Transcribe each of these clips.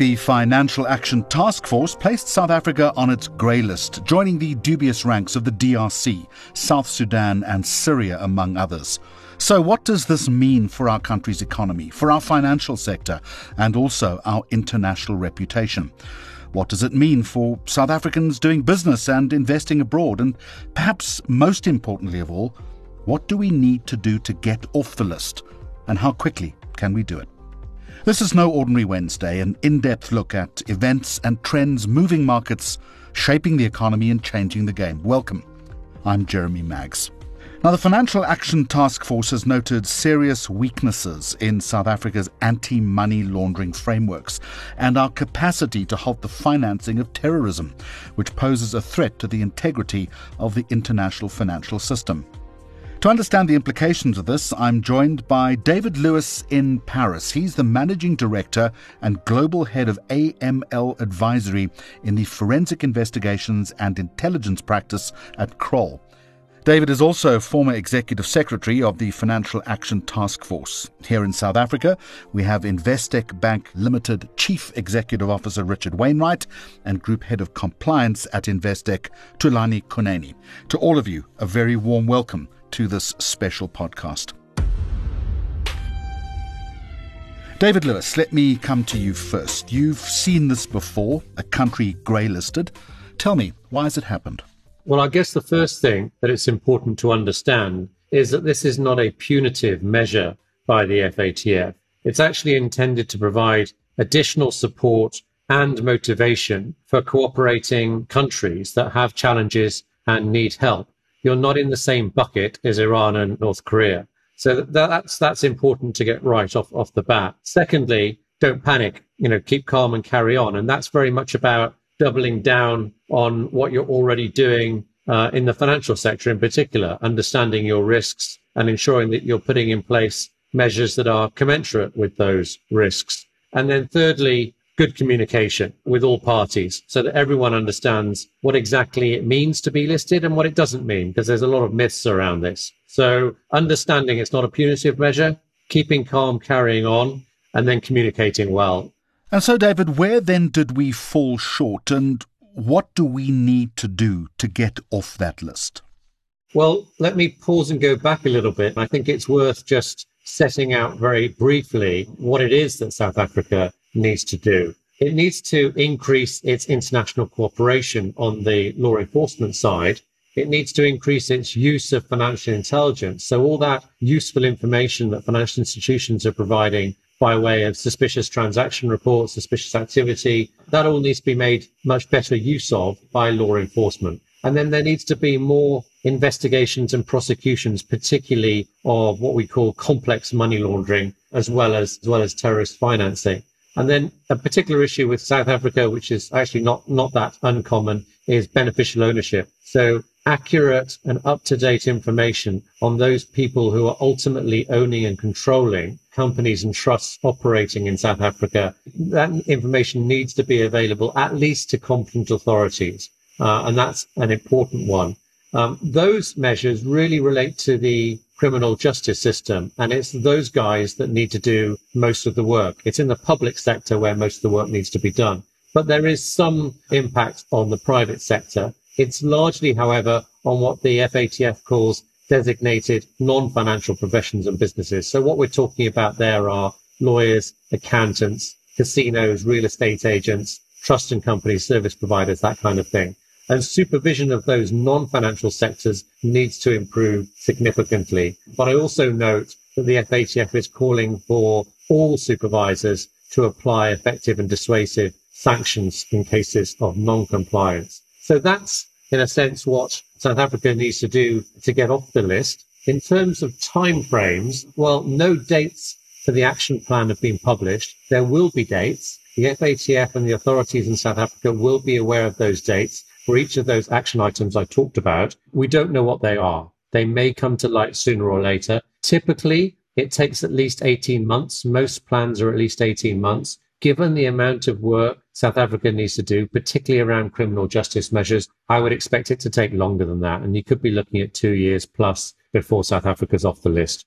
the Financial Action Task Force placed South Africa on its grey list, joining the dubious ranks of the DRC, South Sudan, and Syria, among others. So, what does this mean for our country's economy, for our financial sector, and also our international reputation? What does it mean for South Africans doing business and investing abroad? And perhaps most importantly of all, what do we need to do to get off the list? And how quickly can we do it? This is no ordinary Wednesday, an in depth look at events and trends moving markets, shaping the economy, and changing the game. Welcome. I'm Jeremy Maggs. Now, the Financial Action Task Force has noted serious weaknesses in South Africa's anti money laundering frameworks and our capacity to halt the financing of terrorism, which poses a threat to the integrity of the international financial system. To understand the implications of this, I'm joined by David Lewis in Paris. He's the managing director and global head of AML advisory in the forensic investigations and intelligence practice at Kroll. David is also former executive secretary of the Financial Action Task Force. Here in South Africa, we have Investec Bank Limited Chief Executive Officer Richard Wainwright and Group Head of Compliance at Investec, Thulani Kunene. To all of you, a very warm welcome to this special podcast. David Lewis, let me come to you first. You've seen this before, a country grey listed. Tell me, why has it happened? Well, I guess the first thing that it's important to understand is that this is not a punitive measure by the FATF. It's actually intended to provide additional support and motivation for cooperating countries that have challenges and need help you're not in the same bucket as Iran and North Korea. So that's that's important to get right off off the bat. Secondly, don't panic. You know, keep calm and carry on. And that's very much about doubling down on what you're already doing uh, in the financial sector, in particular, understanding your risks and ensuring that you're putting in place measures that are commensurate with those risks. And then thirdly, good communication with all parties so that everyone understands what exactly it means to be listed and what it doesn't mean, because there's a lot of myths around this. So understanding it's not a punitive measure, keeping calm, carrying on, and then communicating well. And so, David, where then did we fall short and what do we need to do to get off that list? Well, let me pause and go back a little bit. I think it's worth just setting out very briefly what it is that South Africa needs to do. It needs to increase its international cooperation on the law enforcement side. It needs to increase its use of financial intelligence. So all that useful information that financial institutions are providing by way of suspicious transaction reports, suspicious activity, that all needs to be made much better use of by law enforcement. And then there needs to be more investigations and prosecutions, particularly of what we call complex money laundering, as well as, as well as terrorist financing. And then a particular issue with South Africa, which is actually not, not that uncommon, is beneficial ownership. So accurate and up to date information on those people who are ultimately owning and controlling companies and trusts operating in South Africa. That information needs to be available at least to competent authorities. Uh, and that's an important one. Um, those measures really relate to the criminal justice system. And it's those guys that need to do most of the work. It's in the public sector where most of the work needs to be done. But there is some impact on the private sector. It's largely, however, on what the FATF calls designated non-financial professions and businesses. So what we're talking about there are lawyers, accountants, casinos, real estate agents, trust and company service providers, that kind of thing and supervision of those non-financial sectors needs to improve significantly. But I also note that the FATF is calling for all supervisors to apply effective and dissuasive sanctions in cases of non-compliance. So that's, in a sense, what South Africa needs to do to get off the list. In terms of timeframes, well, no dates for the action plan have been published. There will be dates. The FATF and the authorities in South Africa will be aware of those dates for each of those action items I talked about, we don't know what they are. They may come to light sooner or later. Typically, it takes at least 18 months. Most plans are at least 18 months. Given the amount of work South Africa needs to do, particularly around criminal justice measures, I would expect it to take longer than that. And you could be looking at two years plus before South Africa's off the list.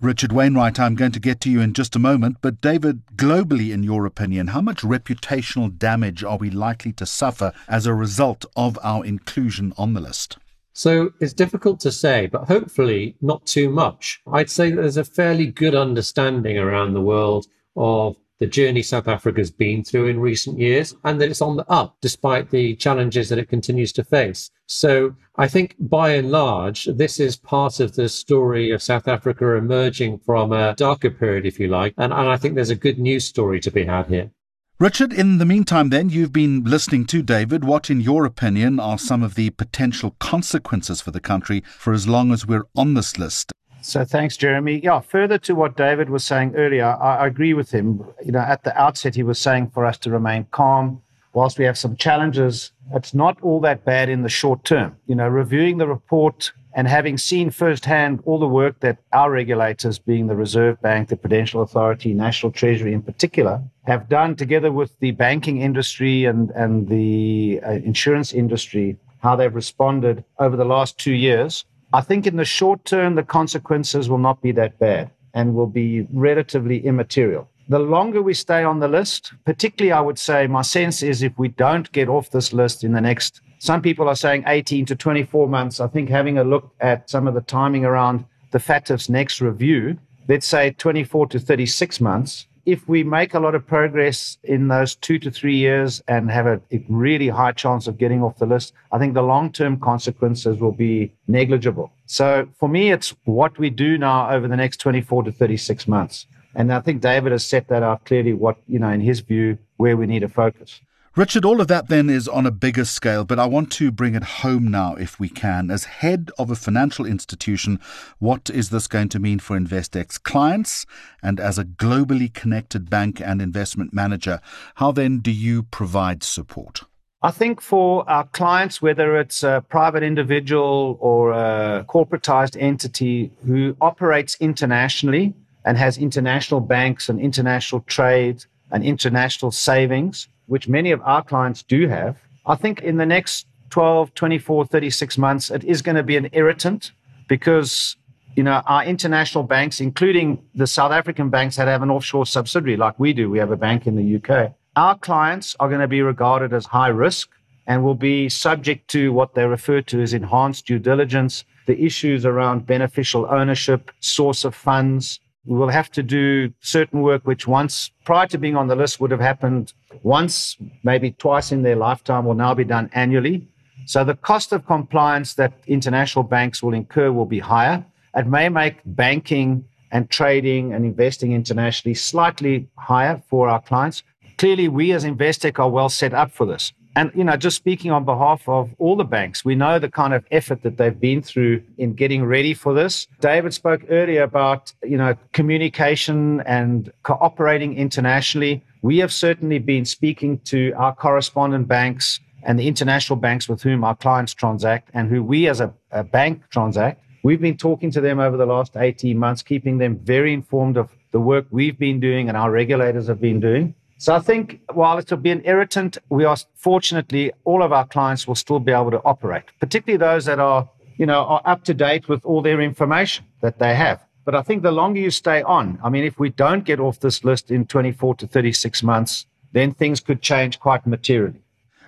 Richard Wainwright, I'm going to get to you in just a moment, but David, globally, in your opinion, how much reputational damage are we likely to suffer as a result of our inclusion on the list? So it's difficult to say, but hopefully not too much. I'd say that there's a fairly good understanding around the world of the journey South Africa's been through in recent years and that it's on the up despite the challenges that it continues to face. So I think by and large, this is part of the story of South Africa emerging from a darker period, if you like. And, and I think there's a good news story to be had here. Richard, in the meantime, then, you've been listening to David. What, in your opinion, are some of the potential consequences for the country for as long as we're on this list? So thanks, Jeremy. Yeah, further to what David was saying earlier, I, agree with him. You know, at the outset, he was saying for us to remain calm. Whilst we have some challenges, it's not all that bad in the short term. You know, reviewing the report and having seen firsthand all the work that our regulators, being the Reserve Bank, the Prudential Authority, National Treasury in particular, have done together with the banking industry and, and the uh, insurance industry, how they've responded over the last two years I think in the short term, the consequences will not be that bad and will be relatively immaterial. The longer we stay on the list, particularly, I would say, my sense is if we don't get off this list in the next, some people are saying 18 to 24 months. I think having a look at some of the timing around the FATF's next review, let's say 24 to 36 months, if we make a lot of progress in those two to three years and have a, a really high chance of getting off the list, I think the long term consequences will be negligible. So for me, it's what we do now over the next 24 to 36 months. And I think David has set that out clearly what, you know, in his view, where we need to focus. Richard, all of that then is on a bigger scale, but I want to bring it home now if we can. As head of a financial institution, what is this going to mean for Investec's clients? And as a globally connected bank and investment manager, how then do you provide support? I think for our clients, whether it's a private individual or a corporatized entity who operates internationally and has international banks and international trade and international savings, which many of our clients do have, I think in the next 12, 24, 36 months, it is going to be an irritant because you know, our international banks, including the South African banks that have an offshore subsidiary like we do, we have a bank in the UK. Our clients are going to be regarded as high risk and will be subject to what they refer to as enhanced due diligence, the issues around beneficial ownership, source of funds, will have to do certain work which once prior to being on the list would have happened once, maybe twice in their lifetime, will now be done annually. So the cost of compliance that international banks will incur will be higher. It may make banking and trading and investing internationally slightly higher for our clients. Clearly, we as Investec are well set up for this. And, you know, just speaking on behalf of all the banks, we know the kind of effort that they've been through in getting ready for this. David spoke earlier about, you know, communication and cooperating internationally. We have certainly been speaking to our correspondent banks and the international banks with whom our clients transact and who we as a, a bank transact. We've been talking to them over the last 18 months, keeping them very informed of the work we've been doing and our regulators have been doing. So I think while it'll be an irritant, we are fortunately all of our clients will still be able to operate, particularly those that are, you know, are up to date with all their information that they have. But I think the longer you stay on, I mean, if we don't get off this list in 24 to 36 months, then things could change quite materially.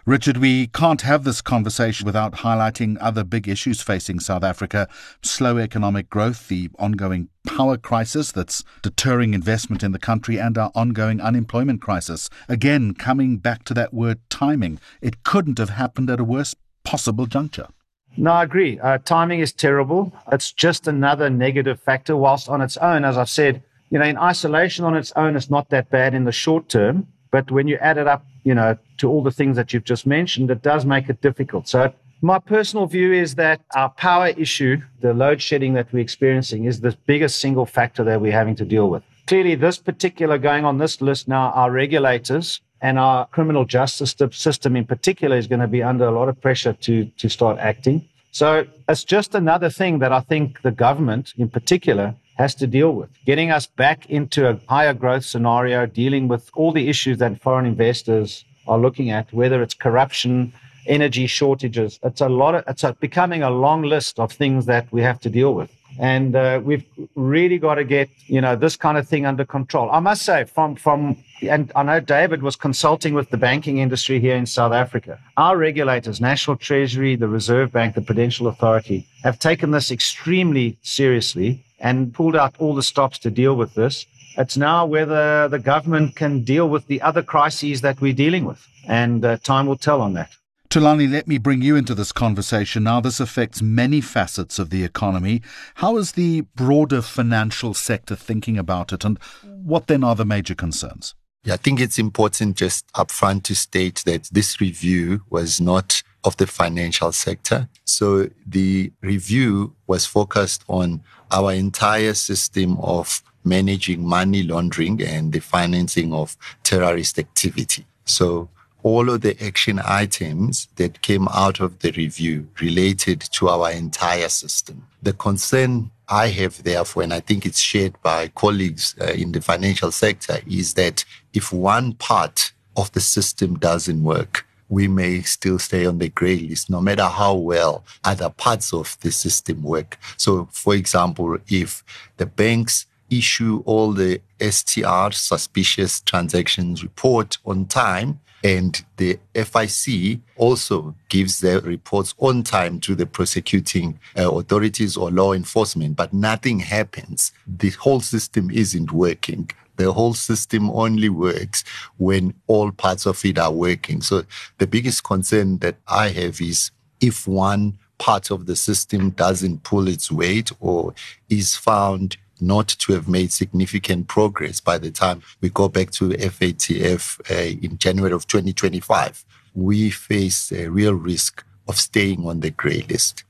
Richard, we can't have this conversation without highlighting other big issues facing South Africa slow economic growth, the ongoing power crisis that's deterring investment in the country, and our ongoing unemployment crisis. Again, coming back to that word timing, it couldn't have happened at a worse possible juncture. No, I agree. Uh, timing is terrible. It's just another negative factor, whilst on its own, as I've said, you know, in isolation on its own, it's not that bad in the short term. But when you add it up, you know, to all the things that you've just mentioned, it does make it difficult. So my personal view is that our power issue, the load shedding that we're experiencing, is the biggest single factor that we're having to deal with. Clearly, this particular going on this list now, our regulators and our criminal justice system in particular is going to be under a lot of pressure to, to start acting. So it's just another thing that I think the government in particular has to deal with. Getting us back into a higher growth scenario, dealing with all the issues that foreign investors are looking at, whether it's corruption, energy shortages. It's a lot of, it's a, becoming a long list of things that we have to deal with. and uh, we've really got to get you know this kind of thing under control. I must say, from from and I know David was consulting with the banking industry here in South Africa. Our regulators, National Treasury, the Reserve Bank, the Prudential Authority, have taken this extremely seriously and pulled out all the stops to deal with this. It's now whether the government can deal with the other crises that we're dealing with, and uh, time will tell on that. Thulani, let me bring you into this conversation. Now, this affects many facets of the economy. How is the broader financial sector thinking about it, and what then are the major concerns? Yeah, I think it's important just upfront to state that this review was not of the financial sector. So the review was focused on our entire system of managing money laundering and the financing of terrorist activity. So all of the action items that came out of the review related to our entire system. The concern I have, therefore, and I think it's shared by colleagues uh, in the financial sector, is that if one part of the system doesn't work, we may still stay on the grey list, no matter how well other parts of the system work. So, for example, if the banks issue all the STR, suspicious transactions report on time, and the FIC also gives their reports on time to the prosecuting uh, authorities or law enforcement, but nothing happens. The whole system isn't working. The whole system only works when all parts of it are working. So the biggest concern that I have is if one part of the system doesn't pull its weight or is found not to have made significant progress by the time we go back to FATF uh, in January of 2025. We face a real risk of staying on the grey list.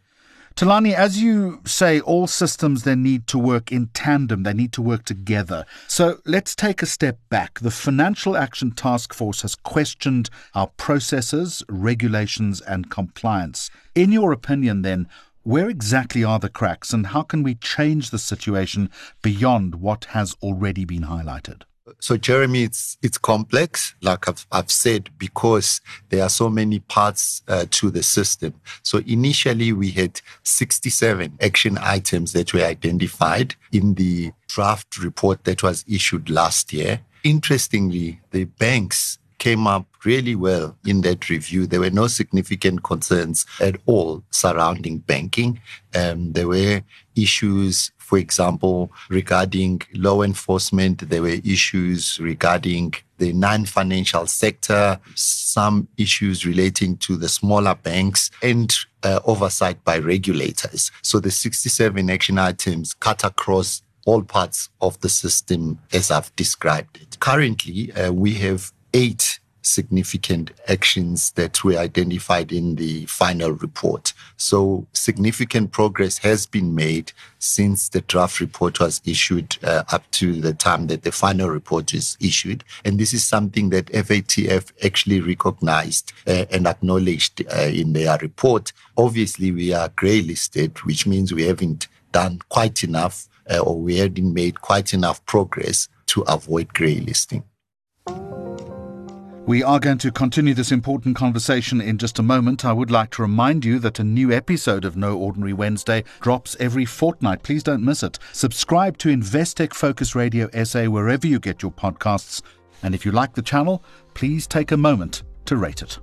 Thulani, as you say, all systems then need to work in tandem, they need to work together. So let's take a step back. The Financial Action Task Force has questioned our processes, regulations, and compliance. In your opinion, then, where exactly are the cracks and how can we change the situation beyond what has already been highlighted? So, Jeremy, it's it's complex, like I've, I've said, because there are so many parts uh, to the system. So, initially, we had 67 action items that were identified in the draft report that was issued last year. Interestingly, the banks came up really well in that review. There were no significant concerns at all surrounding banking. Um, there were issues, for example, regarding law enforcement. There were issues regarding the non-financial sector, some issues relating to the smaller banks and uh, oversight by regulators. So the 67 action items cut across all parts of the system as I've described it. Currently, uh, we have eight significant actions that were identified in the final report. So significant progress has been made since the draft report was issued uh, up to the time that the final report is issued. And this is something that FATF actually recognized uh, and acknowledged uh, in their report. Obviously, we are grey listed, which means we haven't done quite enough uh, or we haven't made quite enough progress to avoid grey listing. We are going to continue this important conversation in just a moment. I would like to remind you that a new episode of No Ordinary Wednesday drops every fortnight. Please don't miss it. Subscribe to Investec Focus Radio SA wherever you get your podcasts. And if you like the channel, please take a moment to rate it.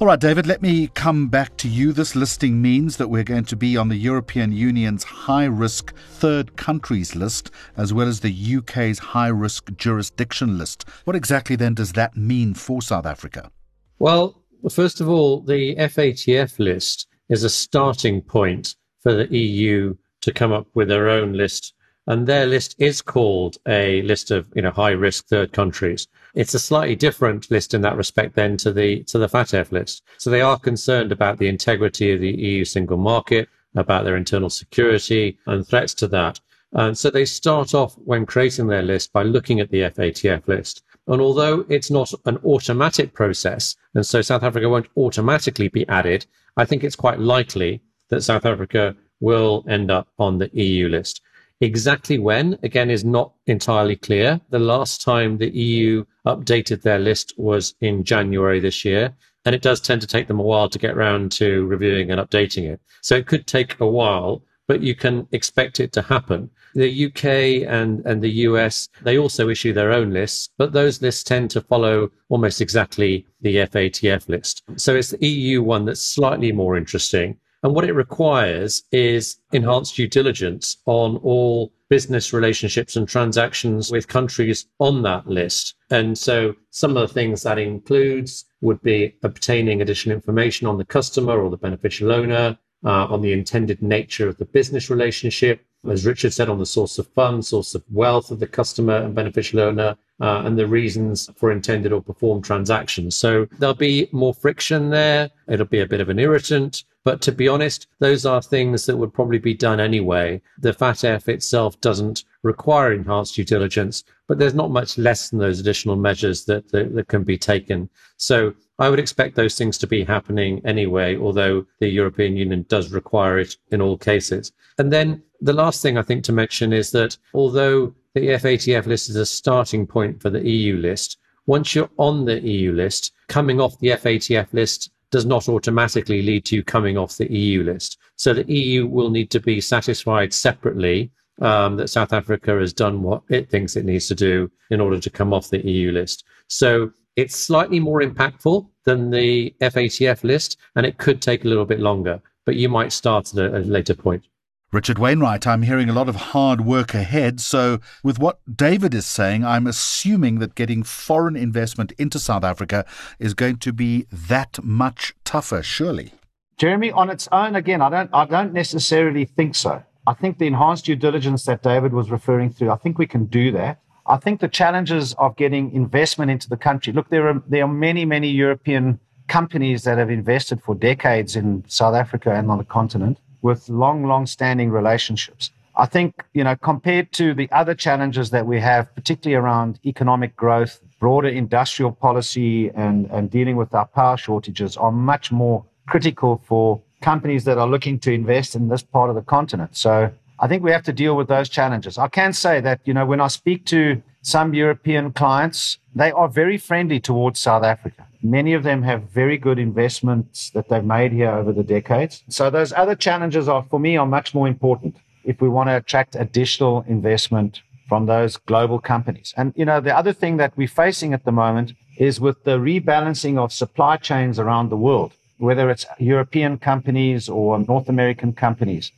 All right, David, let me come back to you. This listing means that we're going to be on the European Union's high risk third countries list, as well as the UK's high risk jurisdiction list. What exactly then does that mean for South Africa? Well, first of all, the FATF list is a starting point for the EU to come up with their own list and their list is called a list of you know high risk third countries. It's a slightly different list in that respect then to the to the FATF list. So they are concerned about the integrity of the EU single market, about their internal security and threats to that. And so they start off when creating their list by looking at the FATF list. And although it's not an automatic process, and so South Africa won't automatically be added, I think it's quite likely that South Africa will end up on the EU list. Exactly when, again, is not entirely clear. The last time the EU updated their list was in January this year, and it does tend to take them a while to get around to reviewing and updating it. So it could take a while but you can expect it to happen. The UK and, and the US, they also issue their own lists, but those lists tend to follow almost exactly the FATF list. So it's the EU one that's slightly more interesting. And what it requires is enhanced due diligence on all business relationships and transactions with countries on that list. And so some of the things that includes would be obtaining additional information on the customer or the beneficial owner, uh, on the intended nature of the business relationship, as Richard said, on the source of funds, source of wealth of the customer and beneficial owner, uh, and the reasons for intended or performed transactions. So there'll be more friction there. It'll be a bit of an irritant. But to be honest, those are things that would probably be done anyway. The FATF itself doesn't require enhanced due diligence, but there's not much less than those additional measures that, that, that can be taken. So I would expect those things to be happening anyway, although the European Union does require it in all cases. And then the last thing I think to mention is that although the FATF list is a starting point for the EU list, once you're on the EU list, coming off the FATF list does not automatically lead to you coming off the EU list. So the EU will need to be satisfied separately um, that South Africa has done what it thinks it needs to do in order to come off the EU list. So it's slightly more impactful than the FATF list, and it could take a little bit longer, but you might start at a, a later point. Richard Wainwright, I'm hearing a lot of hard work ahead. So, with what David is saying, I'm assuming that getting foreign investment into South Africa is going to be that much tougher, surely. Jeremy, on its own, again, I don't, I don't necessarily think so. I think the enhanced due diligence that David was referring to, I think we can do that. I think the challenges of getting investment into the country. Look, there are there are many, many European companies that have invested for decades in South Africa and on the continent with long, long standing relationships. I think, you know, compared to the other challenges that we have, particularly around economic growth, broader industrial policy, and, and dealing with our power shortages, are much more critical for companies that are looking to invest in this part of the continent. So I think we have to deal with those challenges. I can say that, you know, when I speak to some European clients, they are very friendly towards South Africa. Many of them have very good investments that they've made here over the decades. So those other challenges are, for me, are much more important if we want to attract additional investment from those global companies. And, you know, the other thing that we're facing at the moment is with the rebalancing of supply chains around the world, whether it's European companies or North American companies,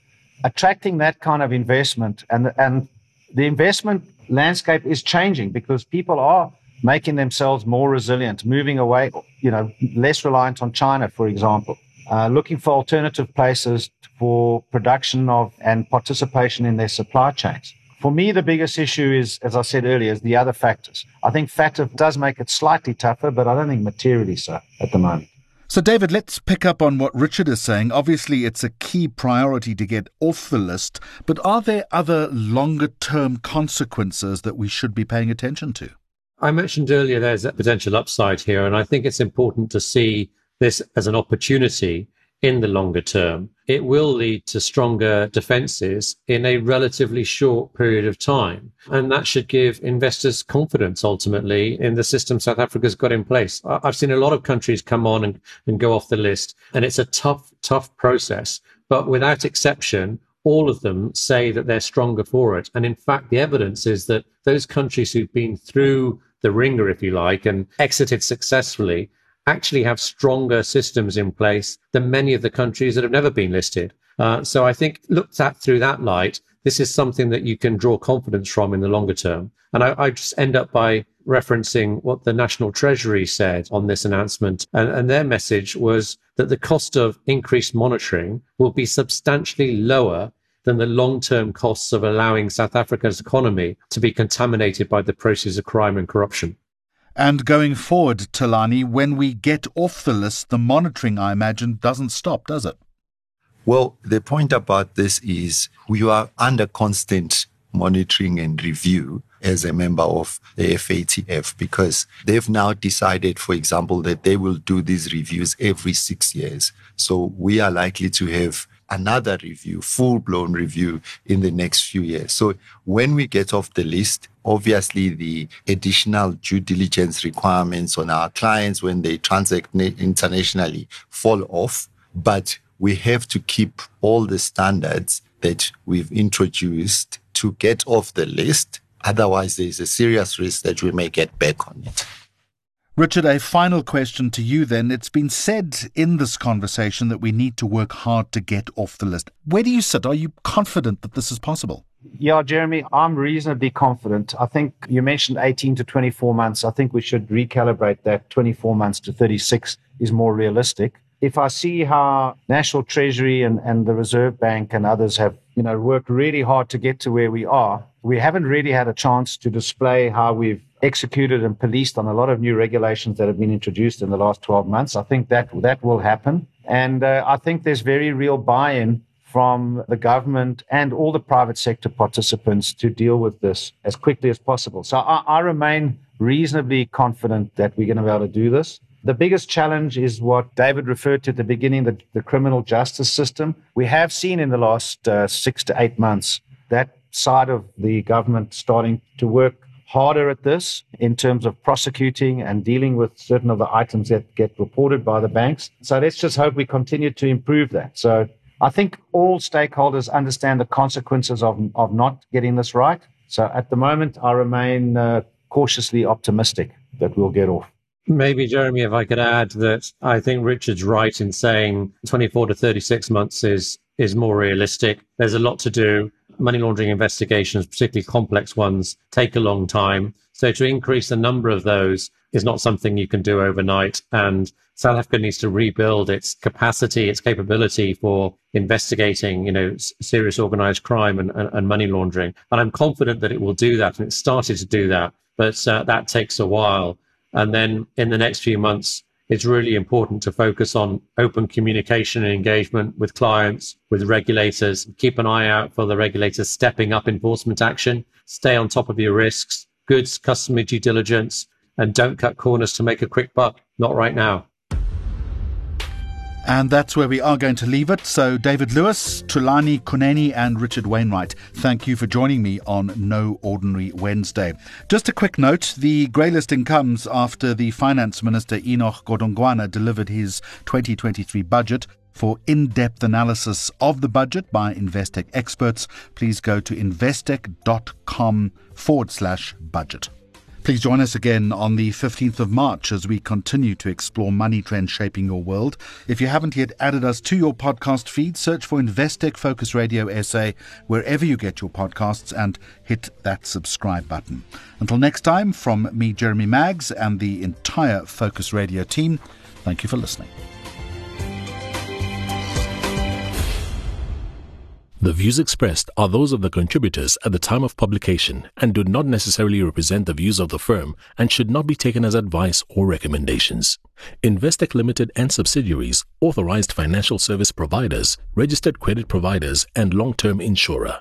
attracting that kind of investment and, and the investment landscape is changing because people are making themselves more resilient, moving away, you know, less reliant on China, for example, uh, looking for alternative places for production of and participation in their supply chains. For me, the biggest issue is, as I said earlier, is the other factors. I think FATF does make it slightly tougher, but I don't think materially so at the moment. So, David, let's pick up on what Richard is saying. Obviously, it's a key priority to get off the list, but are there other longer term consequences that we should be paying attention to? I mentioned earlier there's a potential upside here, and I think it's important to see this as an opportunity in the longer term. It will lead to stronger defenses in a relatively short period of time. And that should give investors confidence ultimately in the system South Africa's got in place. I've seen a lot of countries come on and, and go off the list, and it's a tough, tough process. But without exception, all of them say that they're stronger for it. And in fact, the evidence is that those countries who've been through the ringer, if you like, and exited successfully, actually have stronger systems in place than many of the countries that have never been listed. Uh, so I think looked at through that light, this is something that you can draw confidence from in the longer term. And I, I just end up by referencing what the National Treasury said on this announcement. And, and their message was that the cost of increased monitoring will be substantially lower than the long term costs of allowing South Africa's economy to be contaminated by the process of crime and corruption. And going forward, Thulani, when we get off the list, the monitoring, I imagine, doesn't stop, does it? Well, the point about this is we are under constant monitoring and review as a member of the FATF because they've now decided, for example, that they will do these reviews every six years. So we are likely to have another review, full blown review in the next few years. So when we get off the list, obviously the additional due diligence requirements on our clients when they transact internationally fall off, but we have to keep all the standards that we've introduced to get off the list. Otherwise, there's a serious risk that we may get back on it. Richard, a final question to you then. It's been said in this conversation that we need to work hard to get off the list. Where do you sit? Are you confident that this is possible? Yeah, Jeremy, I'm reasonably confident. I think you mentioned 18 to 24 months. I think we should recalibrate that 24 months to 36 is more realistic. If I see how National Treasury and, and the Reserve Bank and others have, you know, worked really hard to get to where we are, we haven't really had a chance to display how we've executed and policed on a lot of new regulations that have been introduced in the last 12 months. I think that that will happen. And uh, I think there's very real buy in from the government and all the private sector participants to deal with this as quickly as possible. So I, I remain reasonably confident that we're going to be able to do this. The biggest challenge is what David referred to at the beginning the, the criminal justice system. We have seen in the last uh, six to eight months that side of the government starting to work harder at this in terms of prosecuting and dealing with certain of the items that get reported by the banks. So let's just hope we continue to improve that. So I think all stakeholders understand the consequences of, of not getting this right. So at the moment, I remain uh, cautiously optimistic that we'll get off. Maybe, Jeremy, if I could add that I think Richard's right in saying 24 to 36 months is, is more realistic. There's a lot to do money laundering investigations, particularly complex ones, take a long time. So to increase the number of those is not something you can do overnight. And South Africa needs to rebuild its capacity, its capability for investigating, you know, serious organized crime and, and, and, money laundering. And I'm confident that it will do that. And it started to do that, but uh, that takes a while. And then in the next few months, it's really important to focus on open communication and engagement with clients, with regulators. Keep an eye out for the regulators stepping up enforcement action. Stay on top of your risks, goods customer due diligence, and don't cut corners to make a quick buck. Not right now. And that's where we are going to leave it. So, David Lewis, Thulani Kunene, and Richard Wainwright, thank you for joining me on No Ordinary Wednesday. Just a quick note the grey listing comes after the Finance Minister Enoch Godongwana delivered his 2023 budget. For in depth analysis of the budget by Investec experts, please go to investec.com forward slash budget. Please join us again on the 15th of March as we continue to explore money trends shaping your world. If you haven't yet added us to your podcast feed, search for Investec Focus Radio SA wherever you get your podcasts and hit that subscribe button. Until next time, from me, Jeremy Maggs, and the entire Focus Radio team, thank you for listening. The views expressed are those of the contributors at the time of publication and do not necessarily represent the views of the firm and should not be taken as advice or recommendations. Investec Limited and subsidiaries, authorized financial service providers, registered credit providers, and long-term insurer.